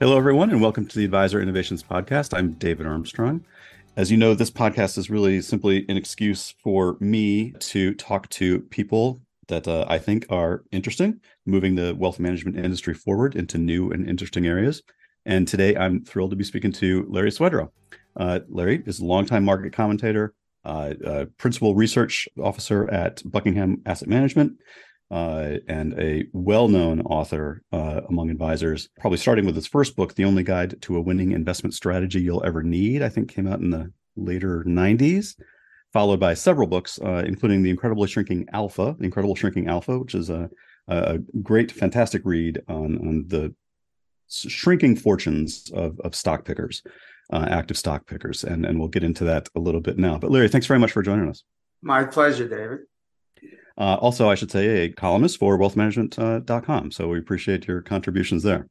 Hello, everyone, and welcome to the Advisor Innovations Podcast. I'm David Armstrong. As you know, this podcast is really simply an excuse for me to talk to people that uh, I think are interesting, moving the wealth management industry forward into new and interesting areas. And today I'm thrilled to be speaking to Larry Swedroe. Uh, Larry is a longtime market commentator, uh, uh principal research officer at Buckingham Asset Management, uh, and a well-known author uh, among advisors. Probably starting with his first book, "The Only Guide to a Winning Investment Strategy You'll Ever Need," I think came out in the later '90s. Followed by several books, uh, including "The Incredibly Shrinking Alpha," "The Incredible Shrinking Alpha," which is a, a great, fantastic read on, on the shrinking fortunes of, of stock pickers, uh, active stock pickers, and and we'll get into that a little bit now. But Larry, thanks very much for joining us. My pleasure, David. Uh, also, I should say a columnist for wealthmanagement.com. Uh, so we appreciate your contributions there.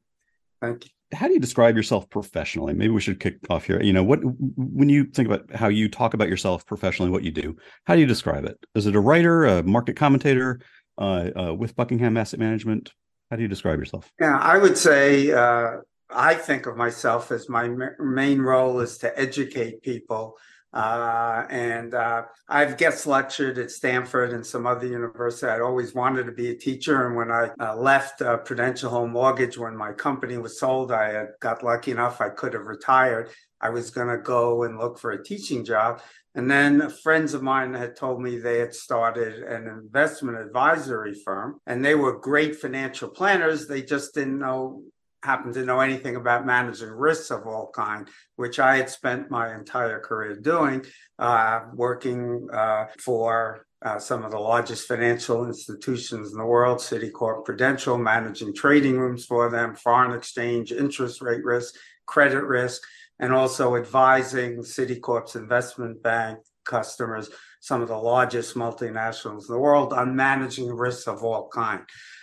Thank you. How do you describe yourself professionally? Maybe we should kick off here. You know, what when you think about how you talk about yourself professionally, what you do, how do you describe it? Is it a writer, a market commentator uh, uh, with Buckingham Asset Management? How do you describe yourself? Yeah, I would say uh, I think of myself as my main role is to educate people uh, and uh, I've guest lectured at Stanford and some other universities. I'd always wanted to be a teacher. And when I uh, left uh, Prudential Home Mortgage, when my company was sold, I got lucky enough I could have retired. I was going to go and look for a teaching job. And then friends of mine had told me they had started an investment advisory firm and they were great financial planners. They just didn't know happen to know anything about managing risks of all kind, which I had spent my entire career doing, uh, working uh, for uh, some of the largest financial institutions in the world, Citicorp Prudential, managing trading rooms for them, foreign exchange, interest rate risk, credit risk, and also advising Citicorp's investment bank customers, some of the largest multinationals in the world, on managing risks of all kind.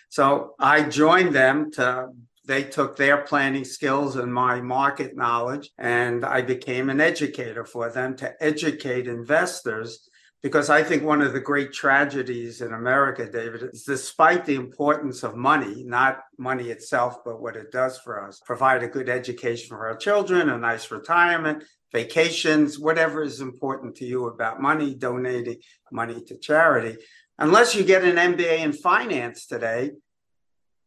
So I joined them to they took their planning skills and my market knowledge, and I became an educator for them to educate investors. Because I think one of the great tragedies in America, David, is despite the importance of money, not money itself, but what it does for us, provide a good education for our children, a nice retirement, vacations, whatever is important to you about money, donating money to charity. Unless you get an MBA in finance today,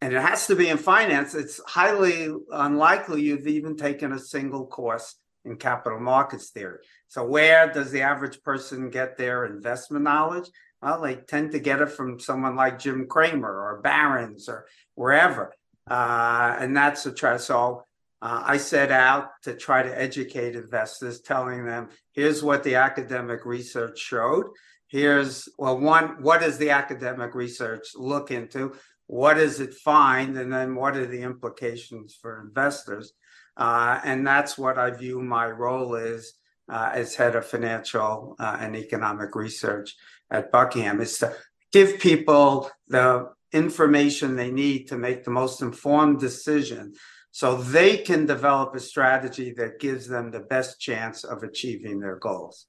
and it has to be in finance, it's highly unlikely you've even taken a single course in capital markets theory. So, where does the average person get their investment knowledge? Well, they tend to get it from someone like Jim Cramer or Barron's or wherever. Uh, and that's a try. So, uh, I set out to try to educate investors, telling them here's what the academic research showed. Here's, well, one, what does the academic research look into? What does it find and then what are the implications for investors? Uh, and that's what i view my role is uh, as head of financial uh, and economic research at buckingham is to give people the information they need to make the most informed decision so they can develop a strategy that gives them the best chance of achieving their goals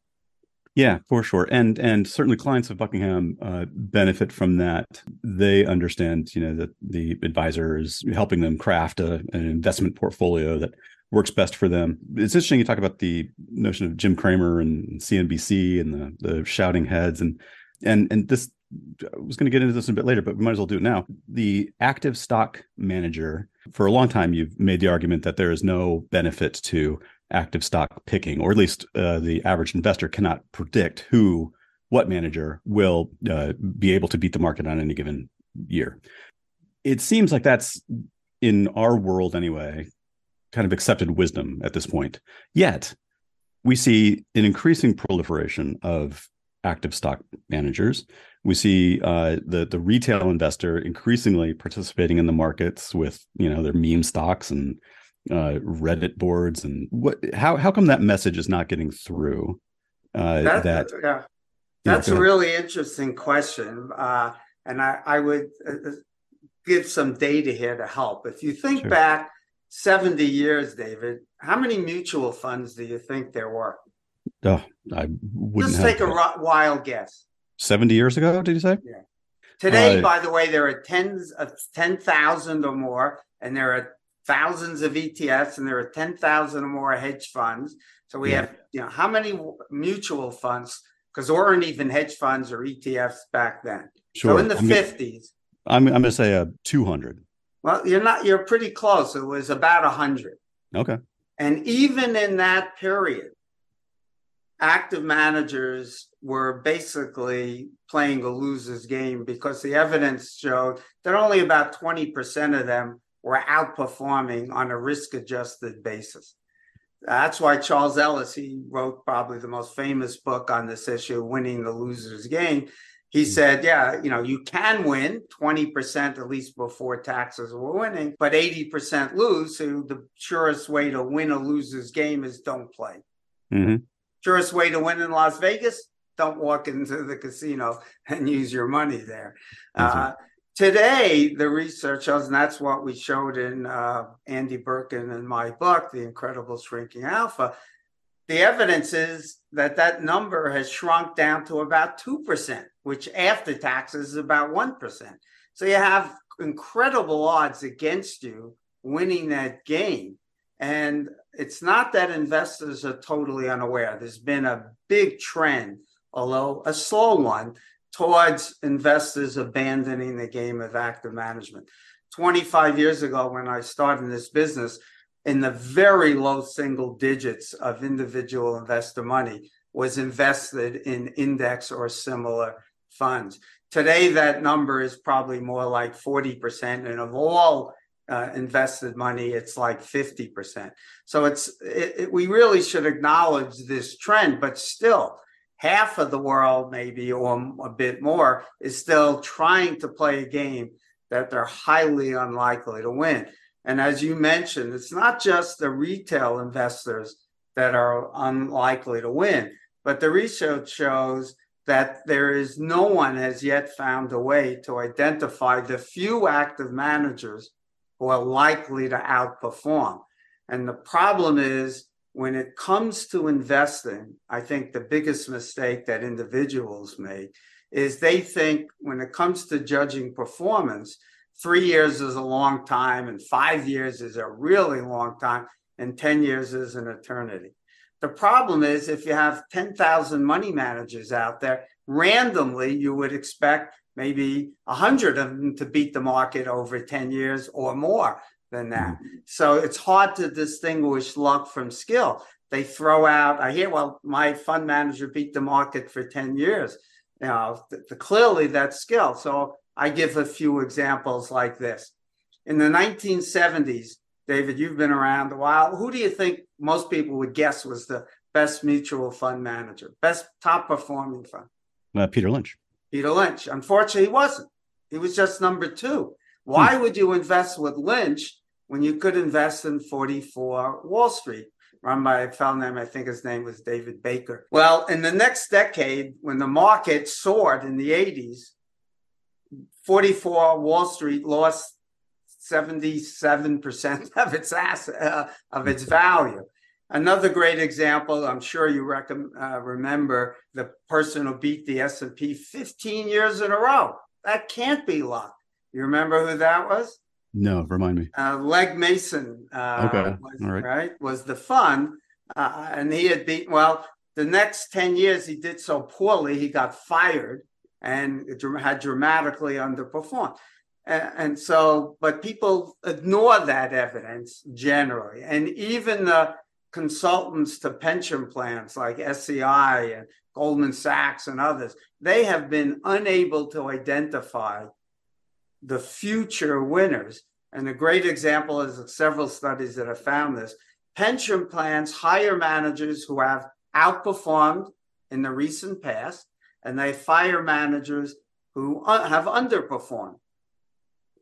yeah, for sure, and and certainly clients of Buckingham uh, benefit from that. They understand, you know, that the advisor is helping them craft a, an investment portfolio that works best for them. It's interesting you talk about the notion of Jim Cramer and CNBC and the the shouting heads and and and this. I was going to get into this a bit later, but we might as well do it now. The active stock manager, for a long time, you've made the argument that there is no benefit to active stock picking, or at least uh, the average investor cannot predict who, what manager will uh, be able to beat the market on any given year. It seems like that's in our world anyway, kind of accepted wisdom at this point. Yet, we see an increasing proliferation of active stock managers. We see uh, the the retail investor increasingly participating in the markets with you know their meme stocks and uh, Reddit boards and what? How how come that message is not getting through? Uh, that, that yeah, that's a really interesting question, uh, and I I would uh, uh, give some data here to help. If you think sure. back seventy years, David, how many mutual funds do you think there were? Oh, I wouldn't just take a wild guess. Seventy years ago, did you say? Yeah. Today, uh, by the way, there are tens of ten thousand or more, and there are thousands of ETFs and there are 10,000 or more hedge funds. So we yeah. have, you know, how many mutual funds? Because there weren't even hedge funds or ETFs back then. Sure. So in the I 50s. I'm, I'm going to say a 200. Well, you're not, you're pretty close. It was about 100. Okay. And even in that period, active managers were basically playing a loser's game because the evidence showed that only about 20% of them were outperforming on a risk adjusted basis. That's why Charles Ellis, he wrote probably the most famous book on this issue, Winning the Loser's Game. He hmm. said, yeah, you know, you can win 20% at least before taxes were winning, but 80% lose. So the surest way to win a loser's game is don't play. Mm-hmm. Surest way to win in Las Vegas, don't walk into the casino and use your money there. Mm-hmm. Uh, today, the research shows, and that's what we showed in uh, Andy Berkin in my book, The Incredible Shrinking Alpha. The evidence is that that number has shrunk down to about 2%, which after taxes is about 1%. So you have incredible odds against you winning that game. And it's not that investors are totally unaware. There's been a big trend, although a slow one, towards investors abandoning the game of active management. 25 years ago, when I started in this business, in the very low single digits of individual investor money was invested in index or similar funds. Today, that number is probably more like 40%. And of all uh, invested money, it's like 50%. So it's it, it, we really should acknowledge this trend, but still, half of the world, maybe or a bit more, is still trying to play a game that they're highly unlikely to win. And as you mentioned, it's not just the retail investors that are unlikely to win, but the research shows that there is no one has yet found a way to identify the few active managers are likely to outperform. And the problem is when it comes to investing, I think the biggest mistake that individuals make is they think when it comes to judging performance, three years is a long time, and five years is a really long time, and 10 years is an eternity. The problem is if you have 10,000 money managers out there, randomly you would expect maybe 100 of them to beat the market over 10 years or more than that. Mm-hmm. So it's hard to distinguish luck from skill. They throw out, I hear, well, my fund manager beat the market for 10 years. You know, th- th- clearly that's skill. So I give a few examples like this. In the 1970s, David, you've been around a while. Who do you think most people would guess was the best mutual fund manager, best top performing fund? Uh, Peter Lynch. Peter Lynch. Unfortunately, he wasn't. He was just number two. Why hmm. would you invest with Lynch when you could invest in 44 Wall Street? Run by a fellow name, I think his name was David Baker. Well, in the next decade, when the market soared in the 80s, 44 Wall Street lost 77% of its asset, uh, of its value. Another great example, I'm sure you rec- uh, remember the person who beat the S&P 15 years in a row. That can't be luck. You remember who that was? No, remind me. Uh, Legg Mason. Uh, okay, was, all right. right. Was the fund, uh, and he had beat. Well, the next ten years he did so poorly, he got fired and had dramatically underperformed. And, and so, but people ignore that evidence generally, and even the consultants to pension plans like SCI and Goldman Sachs and others, they have been unable to identify the future winners. And a great example is several studies that have found this. Pension plans hire managers who have outperformed in the recent past, and they fire managers who uh, have underperformed.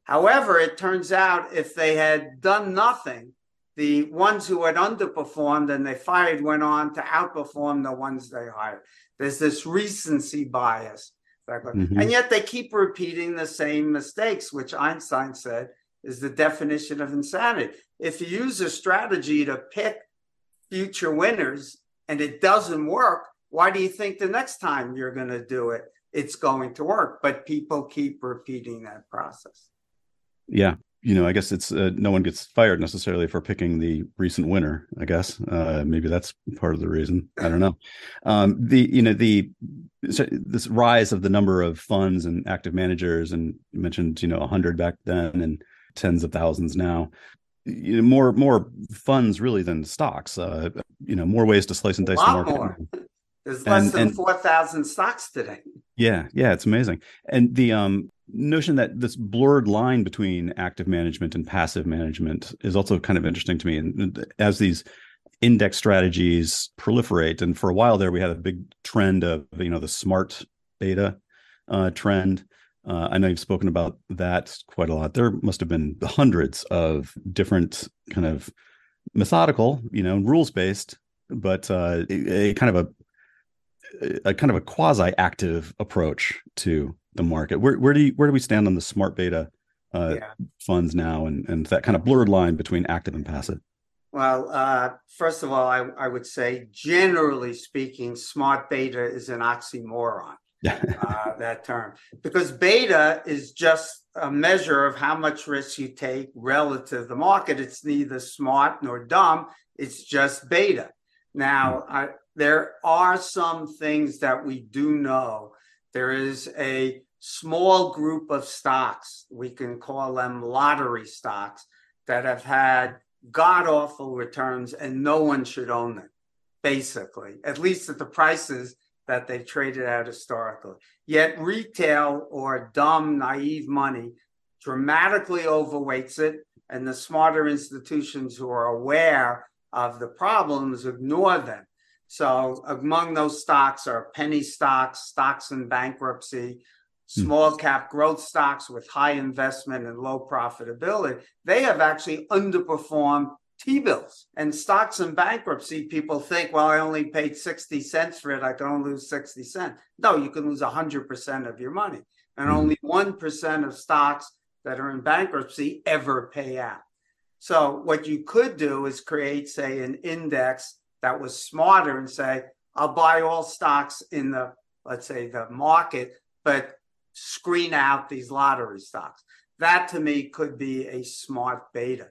However, it turns out if they had done nothing, the ones who had underperformed and they fired went on to outperform the ones they hired. There's this recency bias. Mm-hmm. And yet they keep repeating the same mistakes, which Einstein said is the definition of insanity. If you use a strategy to pick future winners and it doesn't work, why do you think the next time you're going to do it, it's going to work? But people keep repeating that process. Yeah. You know, I guess it's uh, no one gets fired necessarily for picking the recent winner. I guess uh, maybe that's part of the reason. I don't know. Um, the you know the this rise of the number of funds and active managers, and you mentioned you know hundred back then and tens of thousands now. You know, more more funds really than stocks. Uh, you know, more ways to slice and dice the market. More. There's less and, than and, four thousand stocks today. Yeah, yeah, it's amazing. And the um notion that this blurred line between active management and passive management is also kind of interesting to me. And as these index strategies proliferate, and for a while there, we had a big trend of you know the smart beta uh, trend. Uh, I know you've spoken about that quite a lot. There must have been hundreds of different kind of methodical, you know, rules based, but uh, a, a kind of a, a kind of a quasi active approach to the market. Where where do you, where do we stand on the smart beta uh, yeah. funds now, and and that kind of blurred line between active and passive? Well, uh, first of all, I, I would say, generally speaking, smart beta is an oxymoron. uh, that term because beta is just a measure of how much risk you take relative to the market. It's neither smart nor dumb. It's just beta. Now, hmm. I, there are some things that we do know. There is a small group of stocks, we can call them lottery stocks, that have had god awful returns and no one should own them, basically, at least at the prices that they've traded at historically. Yet retail or dumb, naive money dramatically overweights it, and the smarter institutions who are aware of the problems ignore them. So among those stocks are penny stocks, stocks in bankruptcy. Small cap growth stocks with high investment and low profitability, they have actually underperformed T bills and stocks in bankruptcy. People think, well, I only paid 60 cents for it. I can only lose 60 cents. No, you can lose 100% of your money. And mm-hmm. only 1% of stocks that are in bankruptcy ever pay out. So, what you could do is create, say, an index that was smarter and say, I'll buy all stocks in the, let's say, the market, but screen out these lottery stocks. That to me could be a smart beta.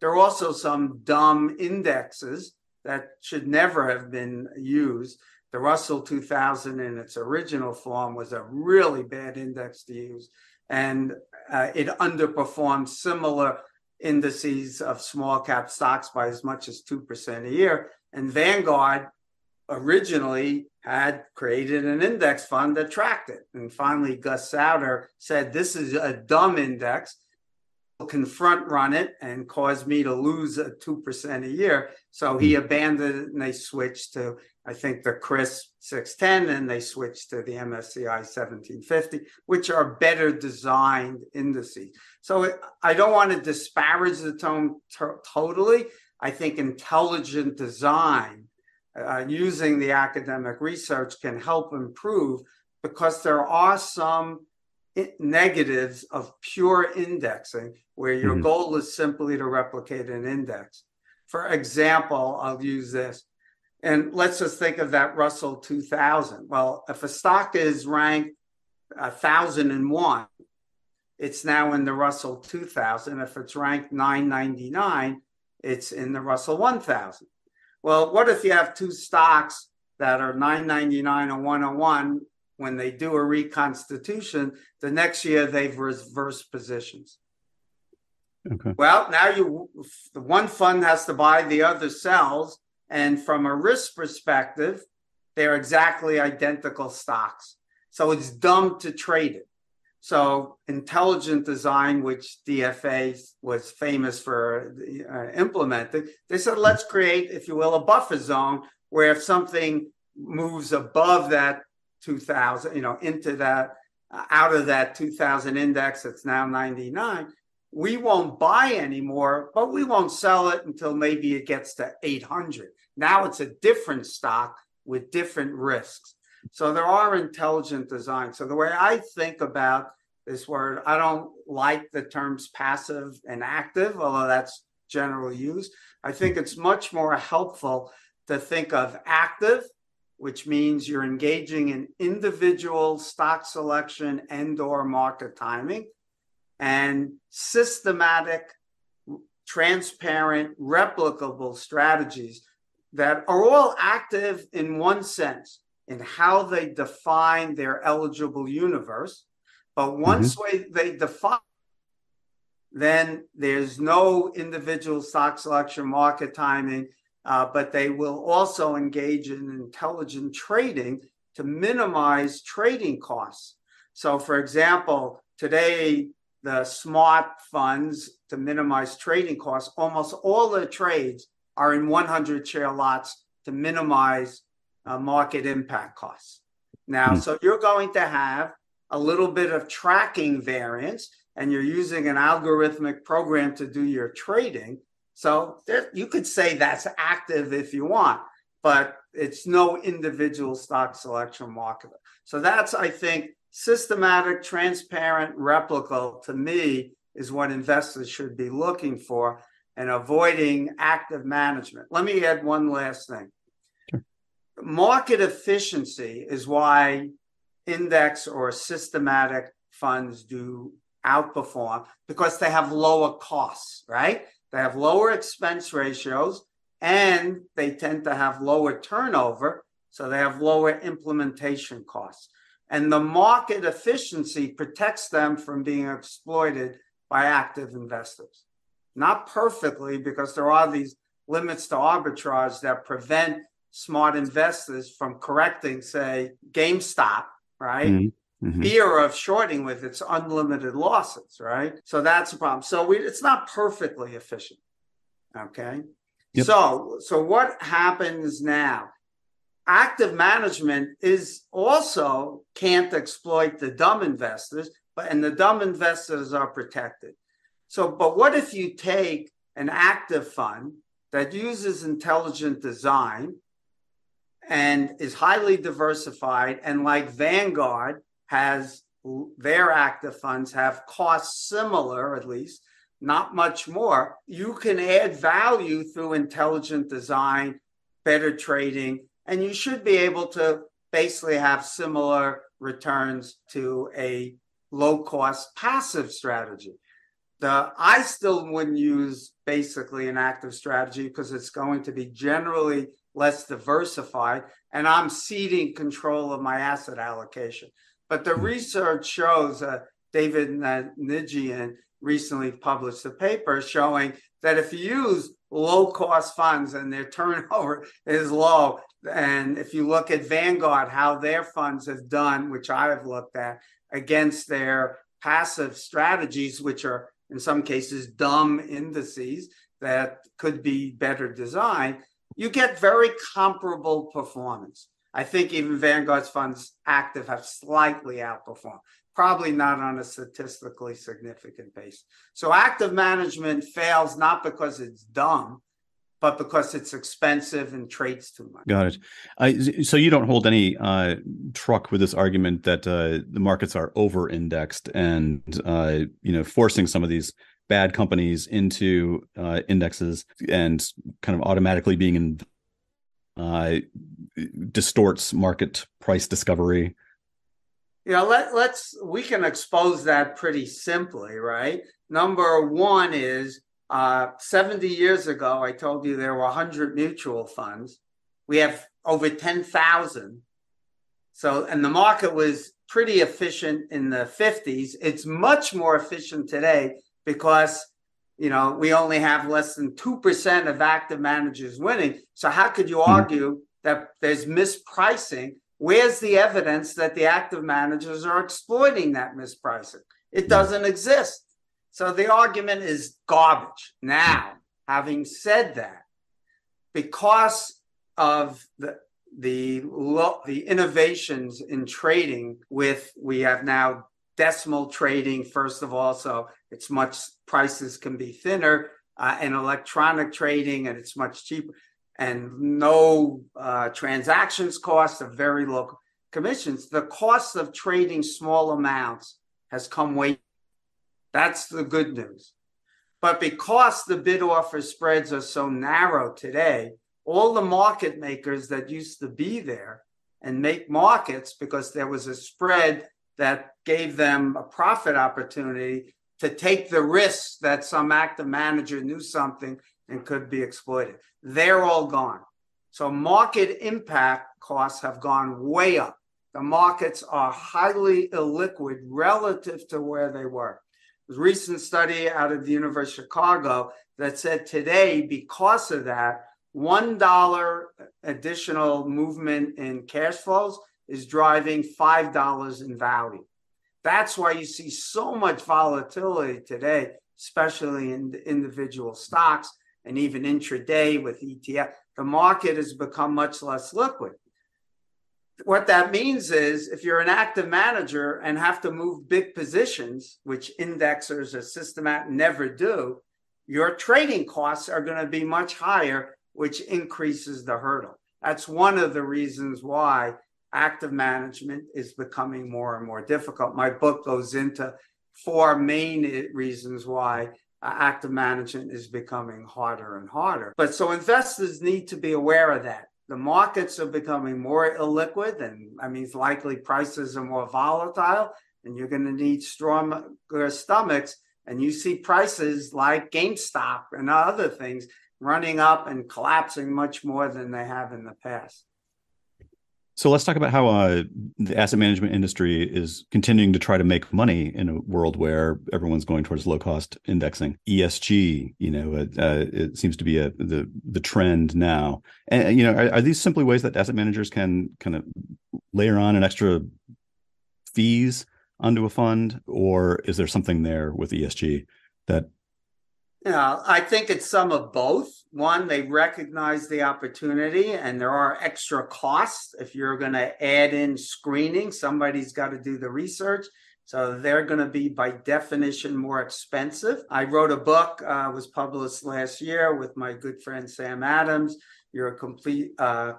There are also some dumb indexes that should never have been used. The Russell 2000 in its original form was a really bad index to use, and uh, it underperformed similar indices of small cap stocks by as much as 2% a year. And Vanguard originally had created an index fund that tracked it. And finally, Gus Sauter said, This is a dumb index. Can front run it and cause me to lose a 2% a year. So he hmm. abandoned it and they switched to, I think, the CRSP 610 and they switched to the MSCI 1750, which are better designed indices. So I don't want to disparage the tone t- totally. I think intelligent design uh, using the academic research can help improve because there are some negatives of pure indexing where your mm-hmm. goal is simply to replicate an index. For example, I'll use this. And let's just think of that Russell 2000. Well, if a stock is ranked 1001, it's now in the Russell 2000. If it's ranked 999, it's in the Russell 1000. Well, what if you have two stocks that are 999 and 101 when they do a reconstitution, the next year they've reversed positions. Okay. Well, now you the one fund has to buy, the other sells, and from a risk perspective, they're exactly identical stocks. So it's dumb to trade it. So intelligent design, which DFA was famous for uh, implementing, they said, let's create, if you will, a buffer zone where if something moves above that 2000, you know, into that, uh, out of that 2000 index, it's now 99, we won't buy anymore, but we won't sell it until maybe it gets to 800. Now it's a different stock with different risks. So there are intelligent designs. So the way I think about this word. I don't like the terms passive and active, although that's generally used. I think it's much more helpful to think of active, which means you're engaging in individual stock selection and or market timing. and systematic, transparent, replicable strategies that are all active in one sense in how they define their eligible universe. But once mm-hmm. they define, then there's no individual stock selection, market timing, uh, but they will also engage in intelligent trading to minimize trading costs. So, for example, today, the smart funds to minimize trading costs, almost all the trades are in 100 share lots to minimize uh, market impact costs. Now, mm-hmm. so you're going to have a little bit of tracking variance, and you're using an algorithmic program to do your trading. So there, you could say that's active if you want, but it's no individual stock selection market. So that's, I think, systematic, transparent, replicable to me is what investors should be looking for and avoiding active management. Let me add one last thing. Sure. Market efficiency is why index or systematic funds do outperform because they have lower costs, right? They have lower expense ratios and they tend to have lower turnover. So they have lower implementation costs. And the market efficiency protects them from being exploited by active investors not perfectly, because there are these limits to arbitrage that prevent smart investors from correcting, say, GameStop, right? Mm-hmm. mm-hmm. Fear of shorting with its unlimited losses, right? So that's a problem. So we, it's not perfectly efficient. Okay. Yep. So, so what happens now? Active management is also can't exploit the dumb investors, but and the dumb investors are protected. So, but what if you take an active fund that uses intelligent design and is highly diversified, and like Vanguard has their active funds have costs similar, at least, not much more. You can add value through intelligent design, better trading, and you should be able to basically have similar returns to a low cost passive strategy the I still wouldn't use basically an active strategy because it's going to be generally less diversified and I'm ceding control of my asset allocation. But the hmm. research shows uh, David Nijian recently published a paper showing that if you use low cost funds and their turnover is low, and if you look at Vanguard, how their funds have done, which I have looked at against their passive strategies, which are in some cases, dumb indices that could be better designed, you get very comparable performance. I think even Vanguard's funds active have slightly outperformed, probably not on a statistically significant basis. So active management fails not because it's dumb, but because it's expensive and trades too much. Got it. I, so you don't hold any uh, truck with this argument that uh, the markets are over-indexed and uh, you know forcing some of these bad companies into uh, indexes and kind of automatically being in uh, distorts market price discovery. Yeah, let, let's we can expose that pretty simply, right? Number one is uh, 70 years ago, I told you there were 100 mutual funds. We have over 10,000. So, and the market was pretty efficient in the 50s. It's much more efficient today because, you know, we only have less than 2% of active managers winning. So, how could you mm-hmm. argue that there's mispricing? Where's the evidence that the active managers are exploiting that mispricing? It doesn't exist. So the argument is garbage. Now, having said that, because of the the lo- the innovations in trading with we have now decimal trading first of all so it's much prices can be thinner uh, and electronic trading and it's much cheaper and no uh, transactions cost of very low commissions the cost of trading small amounts has come way that's the good news. But because the bid offer spreads are so narrow today, all the market makers that used to be there and make markets because there was a spread that gave them a profit opportunity to take the risk that some active manager knew something and could be exploited. They're all gone. So market impact costs have gone way up. The markets are highly illiquid relative to where they were. A recent study out of the University of Chicago that said today, because of that, $1 additional movement in cash flows is driving $5 in value. That's why you see so much volatility today, especially in the individual stocks and even intraday with ETF. The market has become much less liquid. What that means is if you're an active manager and have to move big positions, which indexers or systematic never do, your trading costs are going to be much higher, which increases the hurdle. That's one of the reasons why active management is becoming more and more difficult. My book goes into four main reasons why uh, active management is becoming harder and harder. But so investors need to be aware of that. The markets are becoming more illiquid, and I mean, likely prices are more volatile, and you're going to need stronger stomachs. And you see prices like GameStop and other things running up and collapsing much more than they have in the past. So let's talk about how uh, the asset management industry is continuing to try to make money in a world where everyone's going towards low cost indexing. ESG, you know, uh, uh, it seems to be a, the the trend now. And you know, are, are, these simply ways that asset managers can kind of layer on an extra fees onto a fund, or is there something there with ESG that yeah, I think it's some of both. One, they recognize the opportunity and there are extra costs. If you're going to add in screening, somebody's got to do the research. So they're going to be, by definition, more expensive. I wrote a book, uh, was published last year with my good friend Sam Adams. You're a complete, uh,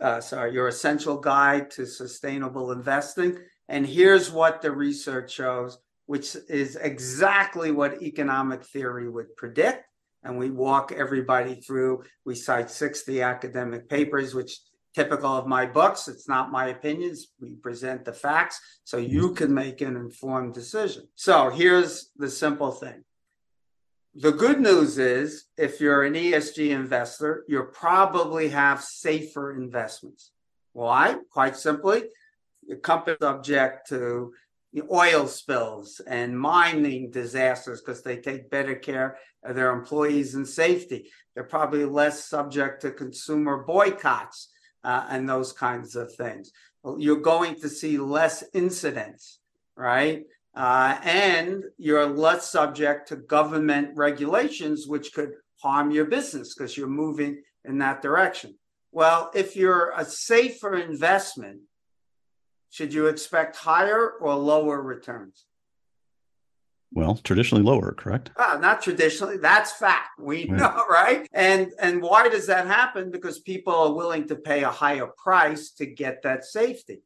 uh, sorry, your essential guide to sustainable investing. And here's what the research shows which is exactly what economic theory would predict. And we walk everybody through. We cite 60 academic papers, which typical of my books. It's not my opinions. We present the facts so you can make an informed decision. So here's the simple thing. The good news is if you're an ESG investor, you probably have safer investments. Why? Quite simply, the company subject to oil spills and mining disasters because they take better care of their employees and safety. They're probably less subject to consumer boycotts uh, and those kinds of things. You're going to see less incidents, right? Uh, and you're less subject to government regulations, which could harm your business because you're moving in that direction. Well, if you're a safer investment, should you expect higher or lower returns? Well, traditionally lower, correct? Ah, not traditionally. That's fact. We right. know, right? And and why does that happen? Because people are willing to pay a higher price to get that safety.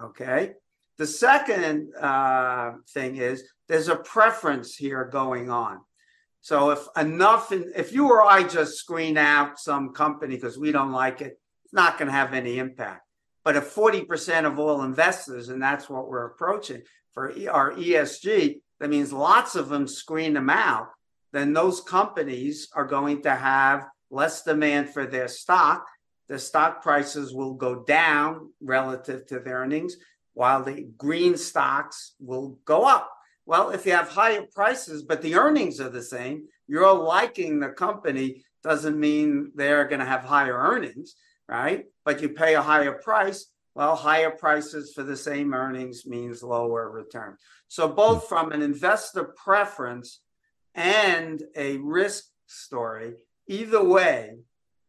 Okay. The second uh, thing is there's a preference here going on. So if enough, in, if you or I just screen out some company because we don't like it, it's not going to have any impact. But if 40% of all investors, and that's what we're approaching for our ESG, that means lots of them screen them out, then those companies are going to have less demand for their stock. The stock prices will go down relative to their earnings, while the green stocks will go up. Well, if you have higher prices, but the earnings are the same, you're liking the company doesn't mean they're going to have higher earnings right? But you pay a higher price. Well, higher prices for the same earnings means lower return. So, both hmm. from an investor preference and a risk story, either way,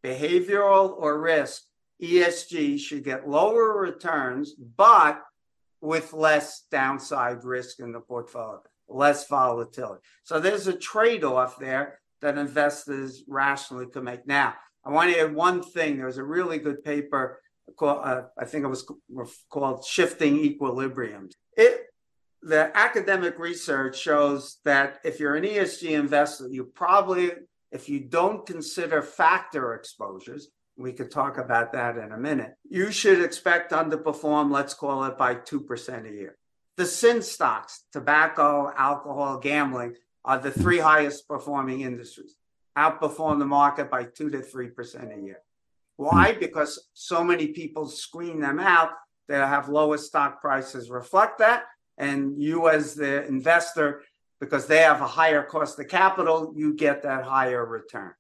behavioral or risk, ESG should get lower returns, but with less downside risk in the portfolio, less volatility. So, there's a trade off there that investors rationally can make. Now, I want to add one thing. There was a really good paper called, uh, I think it was called Shifting Equilibrium. It, the academic research shows that if you're an ESG investor, you probably, if you don't consider factor exposures, we could talk about that in a minute, you should expect underperform, let's call it by 2% a year. the sin stocks, tobacco, alcohol, gambling, are the three highest performing industries, outperform the market by two to three percent a year. Why? Hmm. Because so many people screen them out. They have lower stock prices reflect that. And you, as the investor, because they have a higher cost of capital, you get that higher return.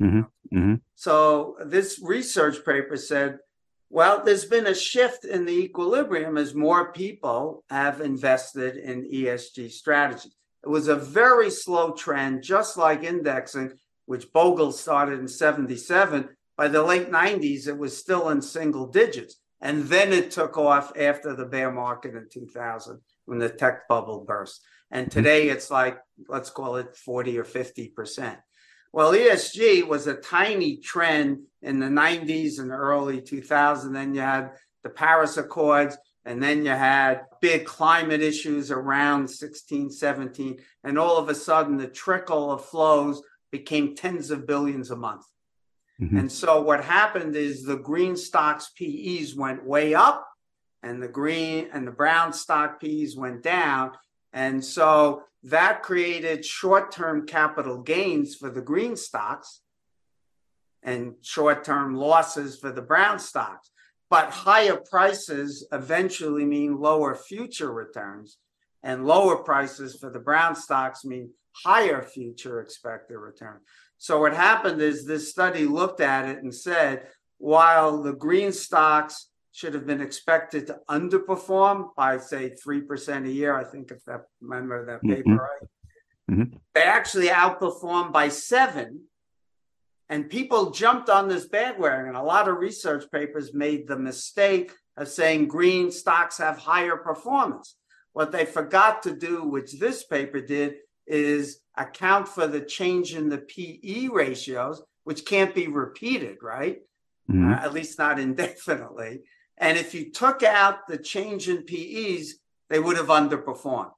Mm-hmm. Mm-hmm. So this research paper said, well, there's been a shift in the equilibrium as more people have invested in ESG strategies. It was a very slow trend, just like indexing, which Bogle started in 77. By the late 90s, it was still in single digits. And then it took off after the bear market in 2000 when the tech bubble burst. And mm-hmm. today it's like, let's call it 40 or 50%. Well, ESG was a tiny trend in the 90s and early 2000s. Then you had the Paris Accords, and then you had big climate issues around 16, 17. And all of a sudden, the trickle of flows became tens of billions a month. Mm-hmm. And so what happened is the green stocks PEs went way up and the green and the brown stock PEs went down. And so that created short term capital gains for the green stocks and short term losses for the brown stocks. But higher prices eventually mean lower future returns, and lower prices for the brown stocks mean higher future expected return. So, what happened is this study looked at it and said, while the green stocks should have been expected to underperform by say 3% a year. I think if that remember that mm-hmm. paper right. Mm-hmm. They actually outperformed by seven. And people jumped on this bandwagon. And a lot of research papers made the mistake of saying green stocks have higher performance. What they forgot to do, which this paper did, is account for the change in the PE ratios, which can't be repeated, right? Mm-hmm. Uh, at least not indefinitely. And if you took out the change in PEs, they would have underperformed.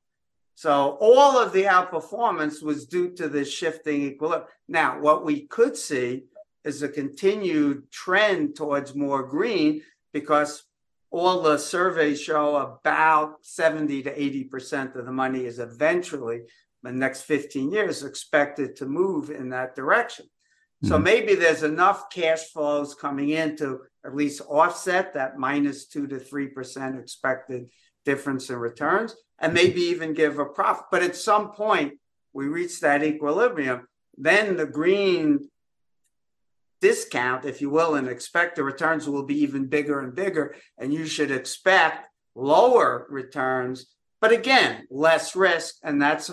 So all of the outperformance was due to the shifting equilibrium. Now, what we could see is a continued trend towards more green because all the surveys show about 70 to 80% of the money is eventually, the next 15 years, expected to move in that direction. So mm-hmm. maybe there's enough cash flows coming in to at least offset that minus two to three percent expected difference in returns, and maybe even give a profit. But at some point, we reach that equilibrium. Then the green discount, if you will, and expect the returns will be even bigger and bigger, and you should expect lower returns. But again, less risk, and that's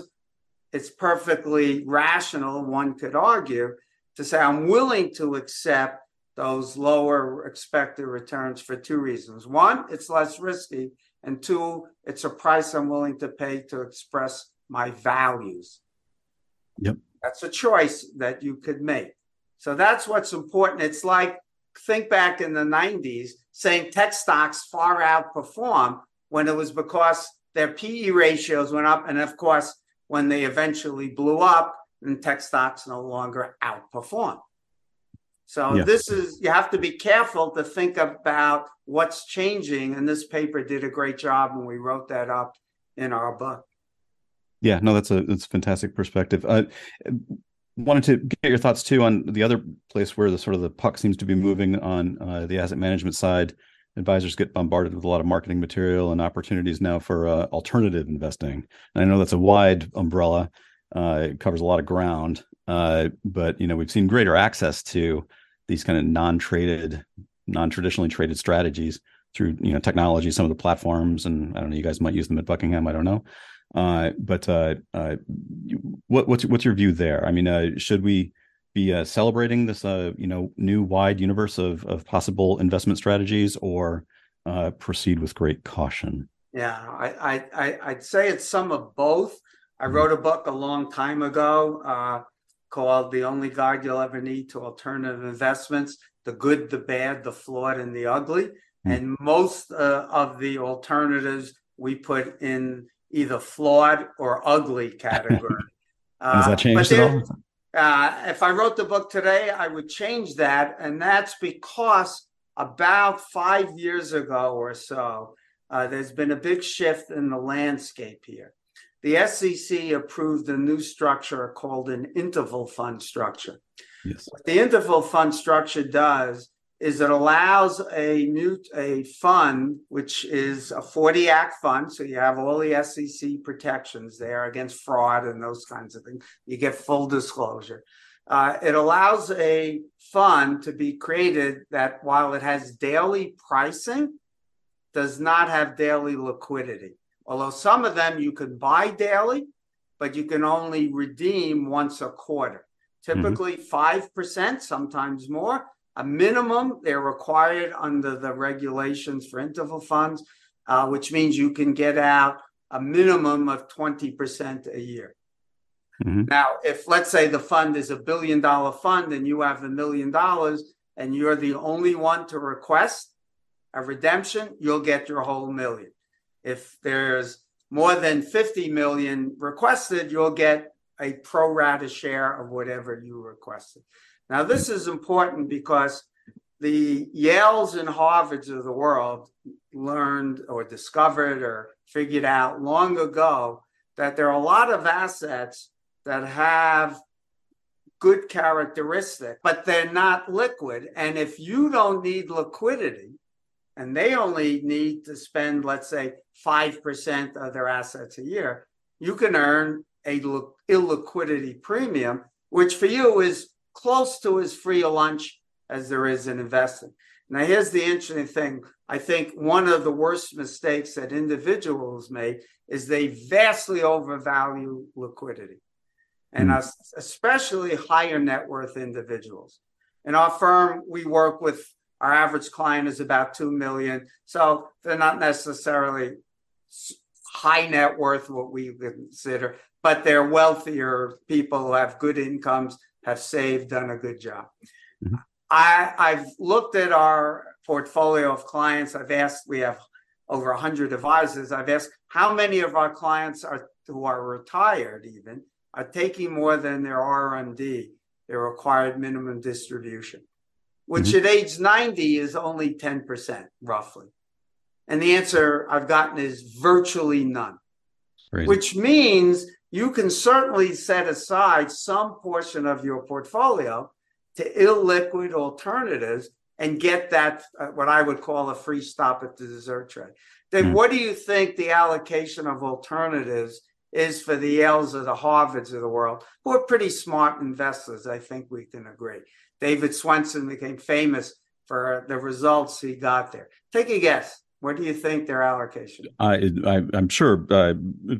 it's perfectly rational. One could argue to say I'm willing to accept those lower expected returns for two reasons. One, it's less risky, and two, it's a price I'm willing to pay to express my values. Yep. That's a choice that you could make. So that's what's important. It's like think back in the 90s saying tech stocks far outperform when it was because their PE ratios went up. And of course, when they eventually blew up, and tech stocks no longer outperform. So yeah. this is you have to be careful to think about what's changing, and this paper did a great job when we wrote that up in our book. Yeah, no, that's a that's a fantastic perspective. Uh, wanted to get your thoughts too on the other place where the sort of the puck seems to be moving on uh, the asset management side. Advisors get bombarded with a lot of marketing material and opportunities now for uh, alternative investing. And I know that's a wide umbrella, uh, it covers a lot of ground, uh, but you know we've seen greater access to these kind of non-traded, non-traditionally traded strategies through you know technology, some of the platforms, and I don't know. You guys might use them at Buckingham. I don't know. Uh, but uh, uh, what, what's what's your view there? I mean, should we be uh, celebrating this uh, you know new wide universe of of possible investment strategies, or proceed with great caution? Yeah, I, I I'd say it's some of both. I wrote a book a long time ago uh, called The Only Guide You'll Ever Need to Alternative Investments The Good, the Bad, the Flawed, and the Ugly. Mm-hmm. And most uh, of the alternatives we put in either flawed or ugly category. Has that uh, changed at all? Uh, if I wrote the book today, I would change that. And that's because about five years ago or so, uh, there's been a big shift in the landscape here. The SEC approved a new structure called an interval fund structure. Yes. What the interval fund structure does is it allows a new a fund which is a 40 act fund so you have all the sec protections there against fraud and those kinds of things you get full disclosure uh, it allows a fund to be created that while it has daily pricing does not have daily liquidity although some of them you can buy daily but you can only redeem once a quarter mm-hmm. typically mm-hmm. 5% sometimes more a minimum. They're required under the regulations for interval funds, uh, which means you can get out a minimum of 20% a year. Mm-hmm. Now, if let's say the fund is a billion dollar fund and you have a million dollars and you're the only one to request a redemption, you'll get your whole million. If there's more than 50 million requested, you'll get a pro rata share of whatever you requested. Now, this is important because the Yales and Harvards of the world learned or discovered or figured out long ago that there are a lot of assets that have good characteristics, but they're not liquid. And if you don't need liquidity, and they only need to spend, let's say, 5% of their assets a year, you can earn a illiquidity premium, which for you is close to as free a lunch as there is in investing. Now, here's the interesting thing. I think one of the worst mistakes that individuals make is they vastly overvalue liquidity, and mm. especially higher net worth individuals. In our firm, we work with our average client is about 2 million. So they're not necessarily high net worth, what we consider, but they're wealthier people who have good incomes have saved, done a good job. Mm-hmm. I, I've looked at our portfolio of clients. I've asked, we have over 100 advisors. I've asked how many of our clients are who are retired even are taking more than their RMD, their required minimum distribution, which mm-hmm. at age 90 is only 10% roughly. And the answer I've gotten is virtually none, Crazy. which means you can certainly set aside some portion of your portfolio to illiquid alternatives and get that uh, what I would call a free stop at the dessert tray. Then, mm. what do you think the allocation of alternatives is for the Yales or the Harvards of the world, who are pretty smart investors? I think we can agree. David Swensen became famous for the results he got there. Take a guess. What do you think their allocation? I, I am sure uh,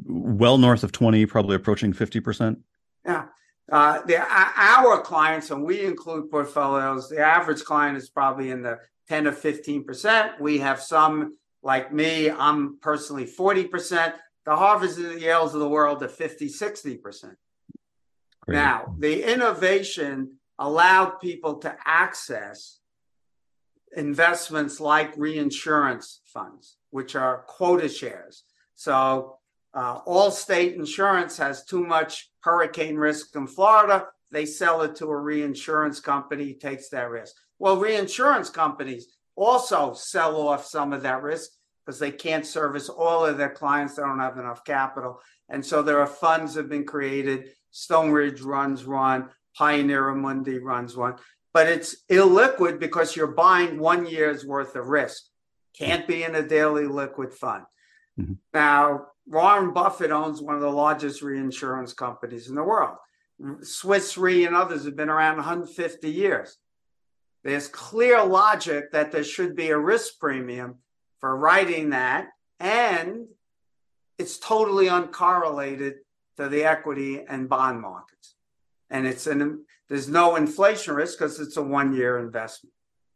well north of twenty, probably approaching fifty percent. Yeah. Uh, the, our clients, and we include portfolios, the average client is probably in the 10 to 15%. We have some like me, I'm personally 40%. The Harvards and the Yales of the world are 50, 60%. Great. Now, the innovation allowed people to access investments like reinsurance funds, which are quota shares. So, uh, Allstate Insurance has too much hurricane risk in Florida. They sell it to a reinsurance company, takes that risk. Well, reinsurance companies also sell off some of that risk because they can't service all of their clients. They don't have enough capital. And so there are funds that have been created. Stone Ridge runs one, Pioneer Amundi runs one but it's illiquid because you're buying one year's worth of risk. Can't be in a daily liquid fund. Mm-hmm. Now, Warren Buffett owns one of the largest reinsurance companies in the world. Swiss Re and others have been around 150 years. There's clear logic that there should be a risk premium for writing that, and it's totally uncorrelated to the equity and bond markets. And it's an there's no inflation risk because it's a one year investment.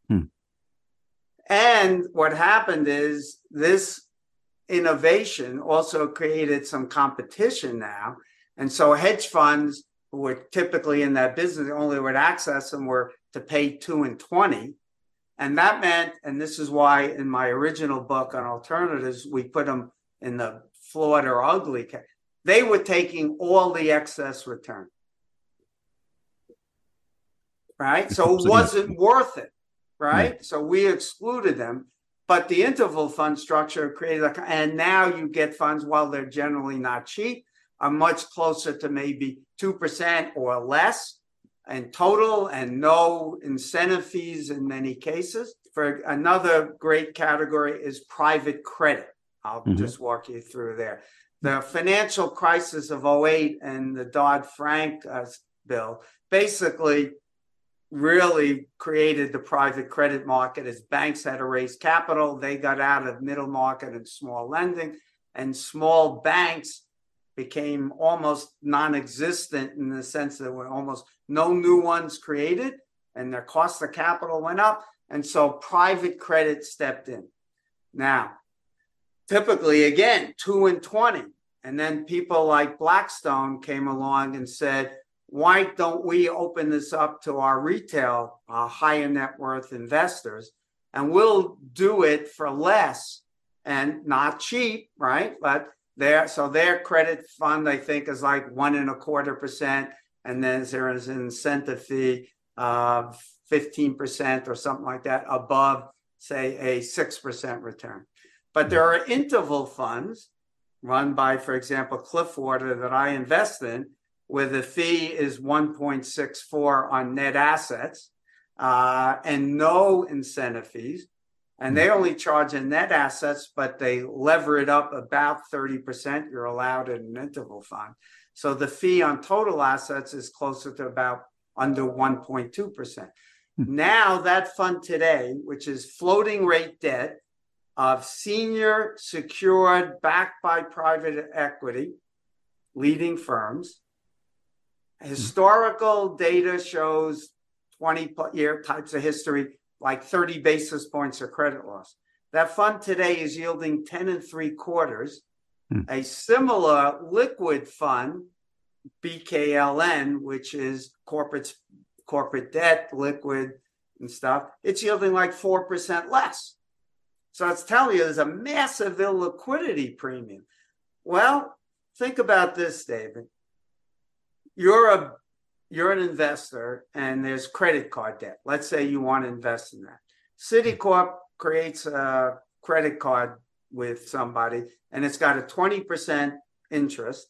Hmm. And what happened is this innovation also created some competition now. And so hedge funds who were typically in that business only would access them were to pay two and 20. And that meant, and this is why in my original book on alternatives, we put them in the flawed or ugly. case, They were taking all the excess return right? So it wasn't worth it, right? So we excluded them. but the interval fund structure created, a, and now you get funds while they're generally not cheap, are much closer to maybe two percent or less in total, and no incentive fees in many cases. For another great category is private credit. I'll mm-hmm. just walk you through there. The financial crisis of 08 and the Dodd Frank uh, bill basically really created the private credit market as banks had to raise capital. They got out of middle market and small lending, and small banks became almost non existent in the sense that there were almost no new ones created, and their cost of capital went up. And so private credit stepped in. Now, typically, again, two and 20. And then people like Blackstone came along and said, why don't we open this up to our retail uh, higher net worth investors? And we'll do it for less and not cheap right? But their so their credit fund i think is like one and a quarter percent. And then there is an incentive fee of 15% or something like that above say a 6% return? But there are interval funds run by for example cliffwater that i invest in where the fee is 1.64 on net assets uh, and no incentive fees. And they only charge in net assets, but they lever it up about 30%. You're allowed in an interval fund. So the fee on total assets is closer to about under 1.2%. Hmm. Now, that fund today, which is floating rate debt of senior secured backed by private equity, leading firms, Historical data shows 20 year types of history, like 30 basis points of credit loss. That fund today is yielding 10 and three quarters. Hmm. A similar liquid fund, BKLN, which is corporate corporate debt, liquid and stuff, it's yielding like 4% less. So it's telling you there's a massive illiquidity premium. Well, think about this, David you're a you're an investor and there's credit card debt. Let's say you want to invest in that. Citicorp creates a credit card with somebody and it's got a 20% interest.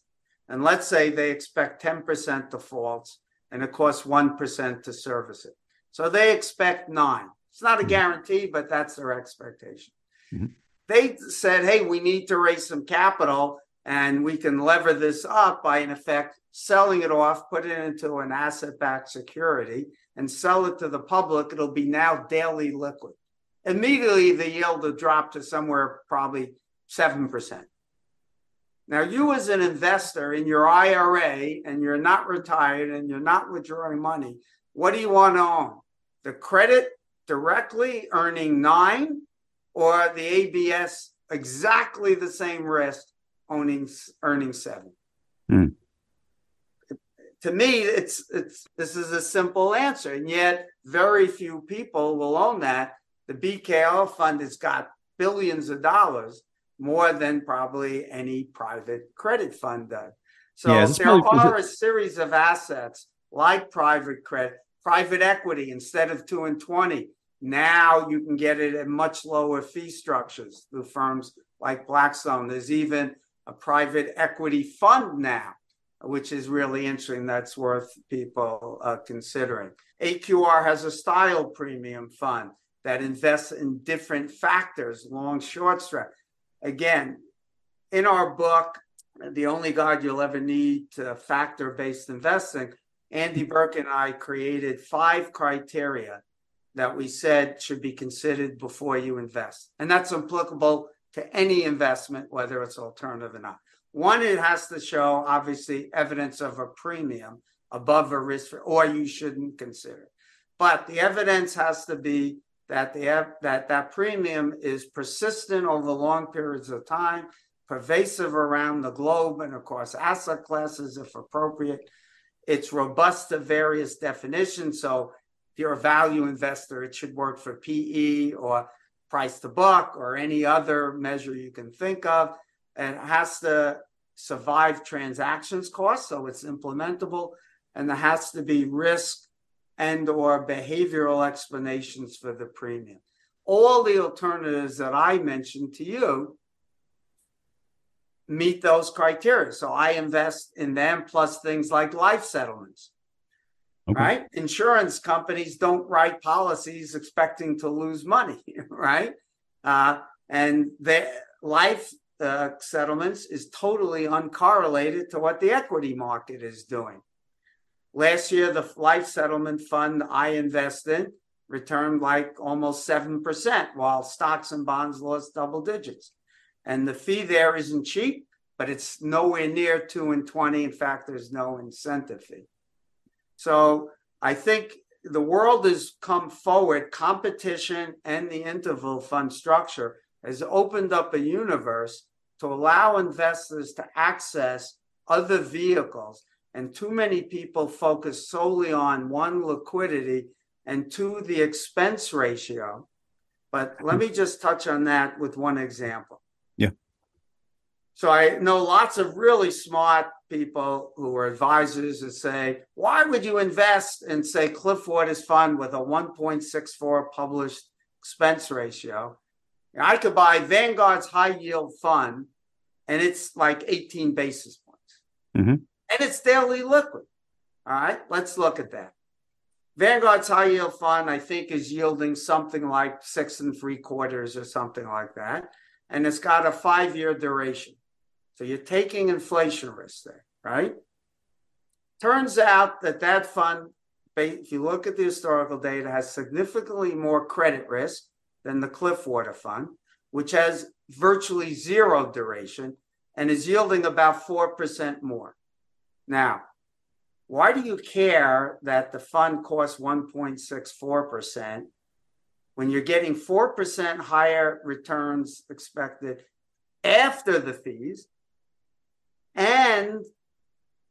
And let's say they expect 10% defaults and it costs 1% to service it. So they expect nine. It's not a mm-hmm. guarantee, but that's their expectation. Mm-hmm. They said, hey, we need to raise some capital and we can lever this up by, in effect, selling it off, put it into an asset backed security, and sell it to the public. It'll be now daily liquid. Immediately, the yield will drop to somewhere probably 7%. Now, you as an investor in your IRA and you're not retired and you're not withdrawing money, what do you want to own? The credit directly earning nine or the ABS exactly the same risk owning earning seven. Mm. To me, it's it's this is a simple answer, and yet very few people will own that. The BKL fund has got billions of dollars, more than probably any private credit fund does. So yeah, there probably, are a series of assets like private credit, private equity instead of two and twenty. Now you can get it at much lower fee structures through firms like Blackstone. There's even a private equity fund now, which is really interesting. That's worth people uh, considering. AQR has a style premium fund that invests in different factors, long, short strap. Again, in our book, The Only Guide You'll Ever Need to Factor Based Investing, Andy Berkin and I created five criteria that we said should be considered before you invest. And that's applicable to any investment, whether it's alternative or not. One, it has to show obviously evidence of a premium above a risk, or you shouldn't consider. But the evidence has to be that the that that premium is persistent over long periods of time, pervasive around the globe, and across asset classes if appropriate. It's robust to various definitions. So if you're a value investor, it should work for PE or price to book or any other measure you can think of. And it has to survive transactions costs, so it's implementable, and there has to be risk and or behavioral explanations for the premium. all the alternatives that I mentioned to you meet those criteria. So I invest in them plus things like life settlements. Okay. Right? Insurance companies don't write policies expecting to lose money, right? Uh, and their life uh, settlements is totally uncorrelated to what the equity market is doing. Last year, the life settlement fund I invest in returned like almost 7%, while stocks and bonds lost double digits. And the fee there isn't cheap, but it's nowhere near 2 and 20. In fact, there's no incentive fee. So I think the world has come forward, competition and the interval fund structure has opened up a universe to allow investors to access other vehicles. And too many people focus solely on one, liquidity, and two, the expense ratio. But let me just touch on that with one example. So I know lots of really smart people who are advisors that say, why would you invest in, say, Cliffwater's fund with a 1.64 published expense ratio? And I could buy Vanguard's high yield fund and it's like 18 basis points. Mm-hmm. And it's daily liquid. All right, let's look at that. Vanguard's high yield fund, I think, is yielding something like six and three quarters or something like that. And it's got a five year duration. So you're taking inflation risk there, right? Turns out that that fund, if you look at the historical data, has significantly more credit risk than the Cliffwater Fund, which has virtually zero duration and is yielding about 4% more. Now, why do you care that the fund costs 1.64% when you're getting 4% higher returns expected after the fees and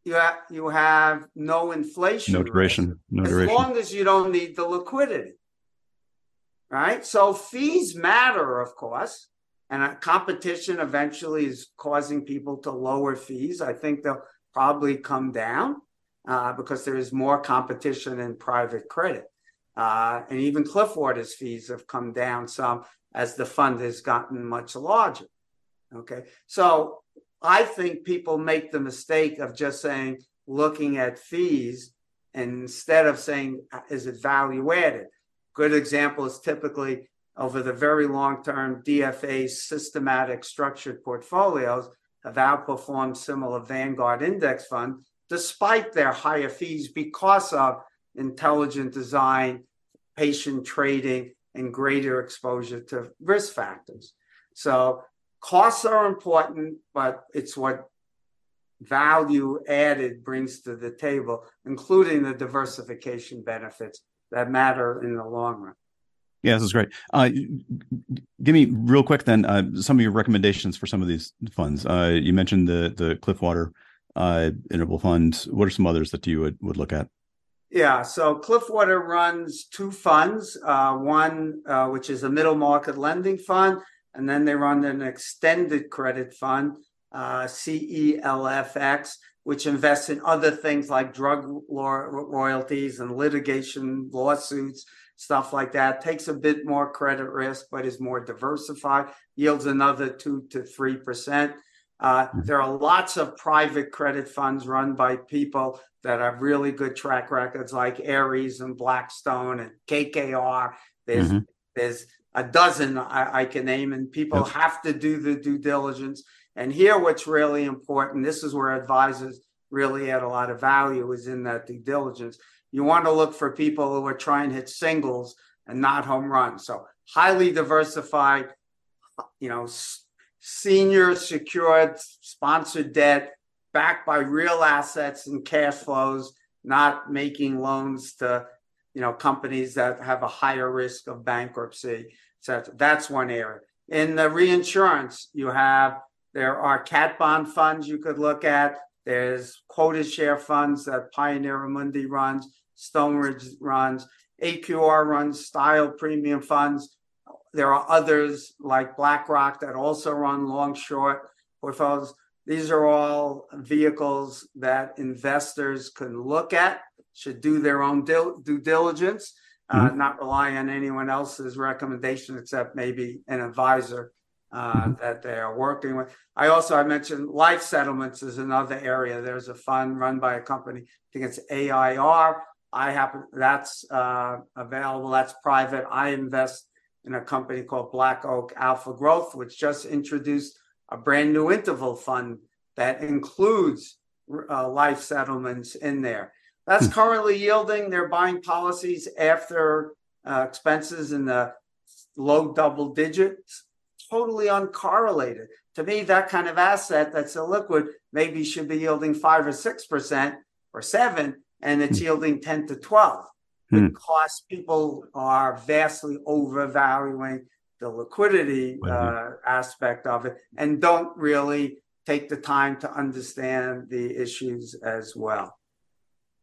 you have, you have no inflation no duration no as duration. long as you don't need the liquidity right? So fees matter, of course, and competition eventually is causing people to lower fees. I think they'll probably come down uh, because there is more competition in private credit. Uh, and even Cliffwater's fees have come down some as the fund has gotten much larger. Okay. So I think people make the mistake of just saying, looking at fees instead of saying, uh, is it value added? Good example is typically over the very long term, DFA systematic structured portfolios have outperformed similar Vanguard index fund despite their higher fees because of intelligent design, patient trading, and greater exposure to risk factors. So costs are important, but it's what value added brings to the table, including the diversification benefits that matter in the long run. Yeah, this is great. Uh, give me real quick then uh, some of your recommendations for some of these funds. Uh, you mentioned the the Cliffwater uh, interval fund. What are some others that you would, would look at? Yeah, so Cliffwater runs two funds. Uh, one uh, which is a middle market lending fund, and then they run an extended credit fund, CELFX, which invests in other things like drug royalties and litigation lawsuits, stuff like that. Takes a bit more credit risk, but is more diversified, yields another two to three percent. Uh, mm-hmm. there are lots of private credit funds run by people that have really good track records, like Ares and Blackstone and KKR. There's mm-hmm. there's a dozen I, I, can name, and people have to do the due diligence. And here, what's really important, this is where advisors really add a lot of value, is in that due diligence. You want to look for people who are trying to hit singles and not home runs. So highly diversified, you know, senior secured sponsored debt backed by real assets and cash flows, not making loans to, you know, companies that have a higher risk of bankruptcy, etc. That's one area. In the reinsurance, you have there are cat bond funds you could look at. There's quota share funds that Pioneer Amundi runs, Stone Ridge runs, AQR runs style premium funds. There are others like BlackRock that also run long short portfolios. These are all vehicles that investors can look at, should do their own due diligence. uh, mm-hmm. not rely on anyone else's recommendation except maybe an advisor uh, mm-hmm. that they are working with. I also I mentioned life settlements is another area. There's a fund run by a company. I think it's AIR. I happen that's uh, available. That's private. I invest in a company called Black Oak Alpha Growth, which just introduced a brand new interval fund that includes uh, life settlements in there. That's hmm. currently yielding. They're buying policies after uh, expenses in the low double digits, totally uncorrelated. To me, that kind of asset that's illiquid maybe should be yielding five or six percent or seven, and it's hmm. yielding 10 to 12 hmm. because people are vastly overvaluing the liquidity uh, aspect of it and don't really take the time to understand the issues as well.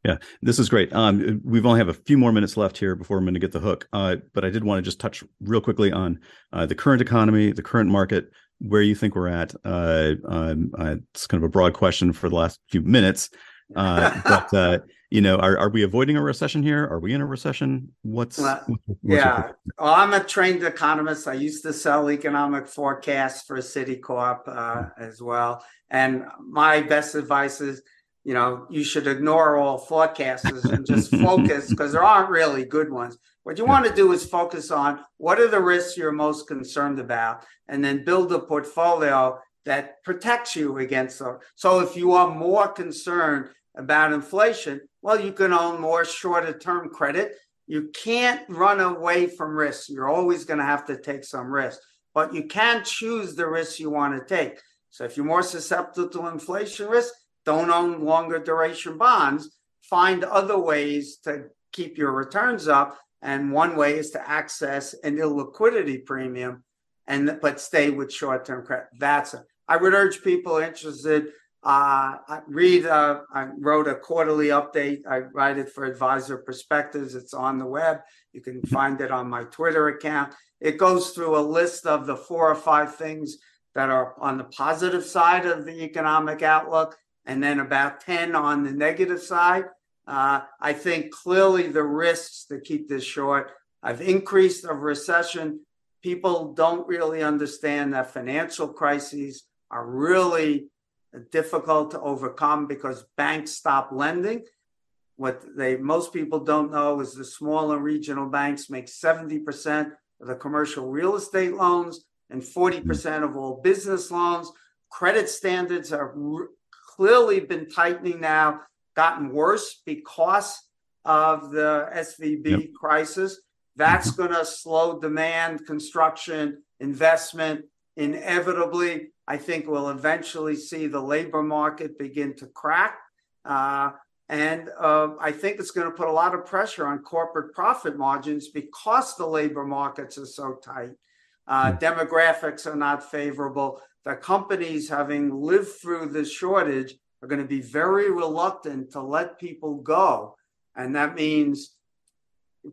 Yeah, this is great. Um, we've only have a few more minutes left here before I'm going to get the hook. Uh, but I did want to just touch real quickly on uh, the current economy, the current market, where you think we're at. Uh, um, uh, it's kind of a broad question for the last few minutes, uh, but uh, you know, are, are we avoiding a recession here? Are we in a recession? What's, well, what's yeah? Well, I'm a trained economist. I used to sell economic forecasts for Citicorp uh, as well. And my best advice is, you know, you should ignore all forecasters and just focus because there aren't really good ones. What you want to do is focus on what are the risks you're most concerned about, and then build a portfolio that protects you against them. So if you are more concerned about inflation, well, you can own more shorter term credit. You can't run away from risk. You're always going to have to take some risk, but you can choose the risks you want to take. So if you're more susceptible to inflation risk, don't own longer duration bonds. Find other ways to keep your returns up. And one way is to access an illiquidity premium and but stay with short-term credit. That's it. I would urge people interested uh, read, uh, I wrote a quarterly update. I write it for Advisor Perspectives. It's on the web. You can find it on my Twitter account. It goes through a list of the four or five things that are on the positive side of the economic outlook, and then about 10 on the negative side. Uh, I think clearly the risks to keep this short. I've increased of recession. People don't really understand that financial crises are really difficult to overcome because banks stop lending. What they most people don't know is the small and regional banks make 70% of the commercial real estate loans and 40% of all business loans. Credit standards have r- clearly been tightening now, gotten worse because of the SVB yep. crisis. That's going to slow demand, construction, investment inevitably. I think we'll eventually see the labor market begin to crack. Uh, and uh, I think it's going to put a lot of pressure on corporate profit margins because the labor markets are so tight. Uh, mm. Demographics are not favorable. The companies, having lived through this shortage, are going to be very reluctant to let people go. And that means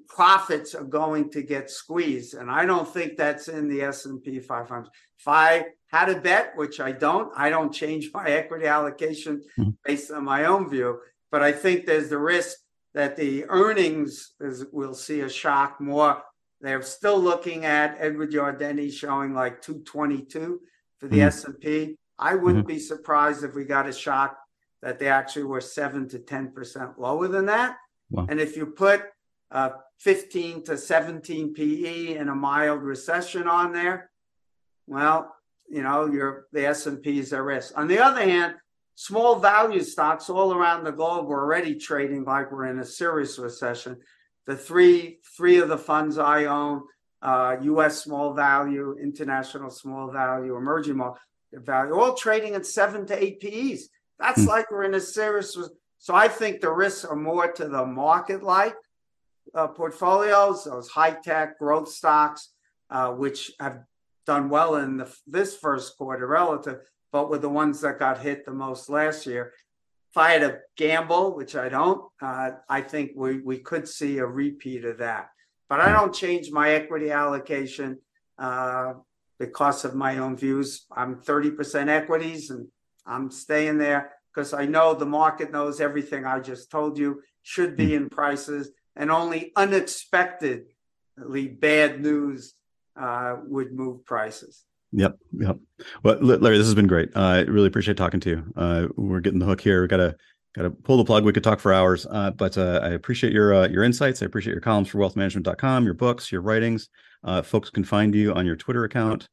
profits are going to get squeezed. And I don't think that's in the S&P 500. If I had a bet, which I don't. I don't change my equity allocation mm-hmm. based on my own view, but I think there's the risk that the earnings is, will see a shock more. They're still looking at Edward Yardeni showing like 222 for the mm-hmm. S&P. I wouldn't mm-hmm. be surprised if we got a shock that they actually were 7 to 10% lower than that. Wow. And if you put uh, 15 to 17 PE and a mild recession on there, well, you know, your the S&P is at risk. On the other hand, small value stocks all around the globe were already trading like we're in a serious recession. The three three of the funds I own, uh, U.S. small value, international small value, emerging market value, all trading at seven to eight PEs. That's mm. like we're in a serious. So I think the risks are more to the market like uh, portfolios, those high tech growth stocks, uh, which have done well in the, this first quarter relative, but were the ones that got hit the most last year. If I had to gamble, which I don't, uh, I think we, we could see a repeat of that. But I don't change my equity allocation uh, because of my own views. I'm 30% equities and I'm staying there because I know the market knows everything I just told you should be in prices. and only unexpectedly bad news uh, would move prices. Yep, yep. Well, Larry, this has been great. I uh, really appreciate talking to you. Uh, we're getting the hook here. We gotta gotta pull the plug. We could talk for hours, uh, but uh, I appreciate your uh, your insights. I appreciate your columns for wealthmanagement.com, your books, your writings. Uh, folks can find you on your Twitter account.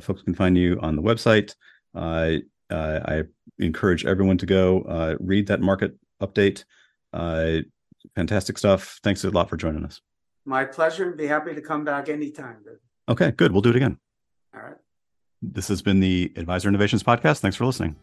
folks can find you on the website. I encourage everyone to go read that market update. fantastic stuff. Thanks a lot for joining us. My pleasure, and be happy to come back anytime. Okay, good. We'll do it again. All right. This has been the Advisor Innovations Podcast. Thanks for listening.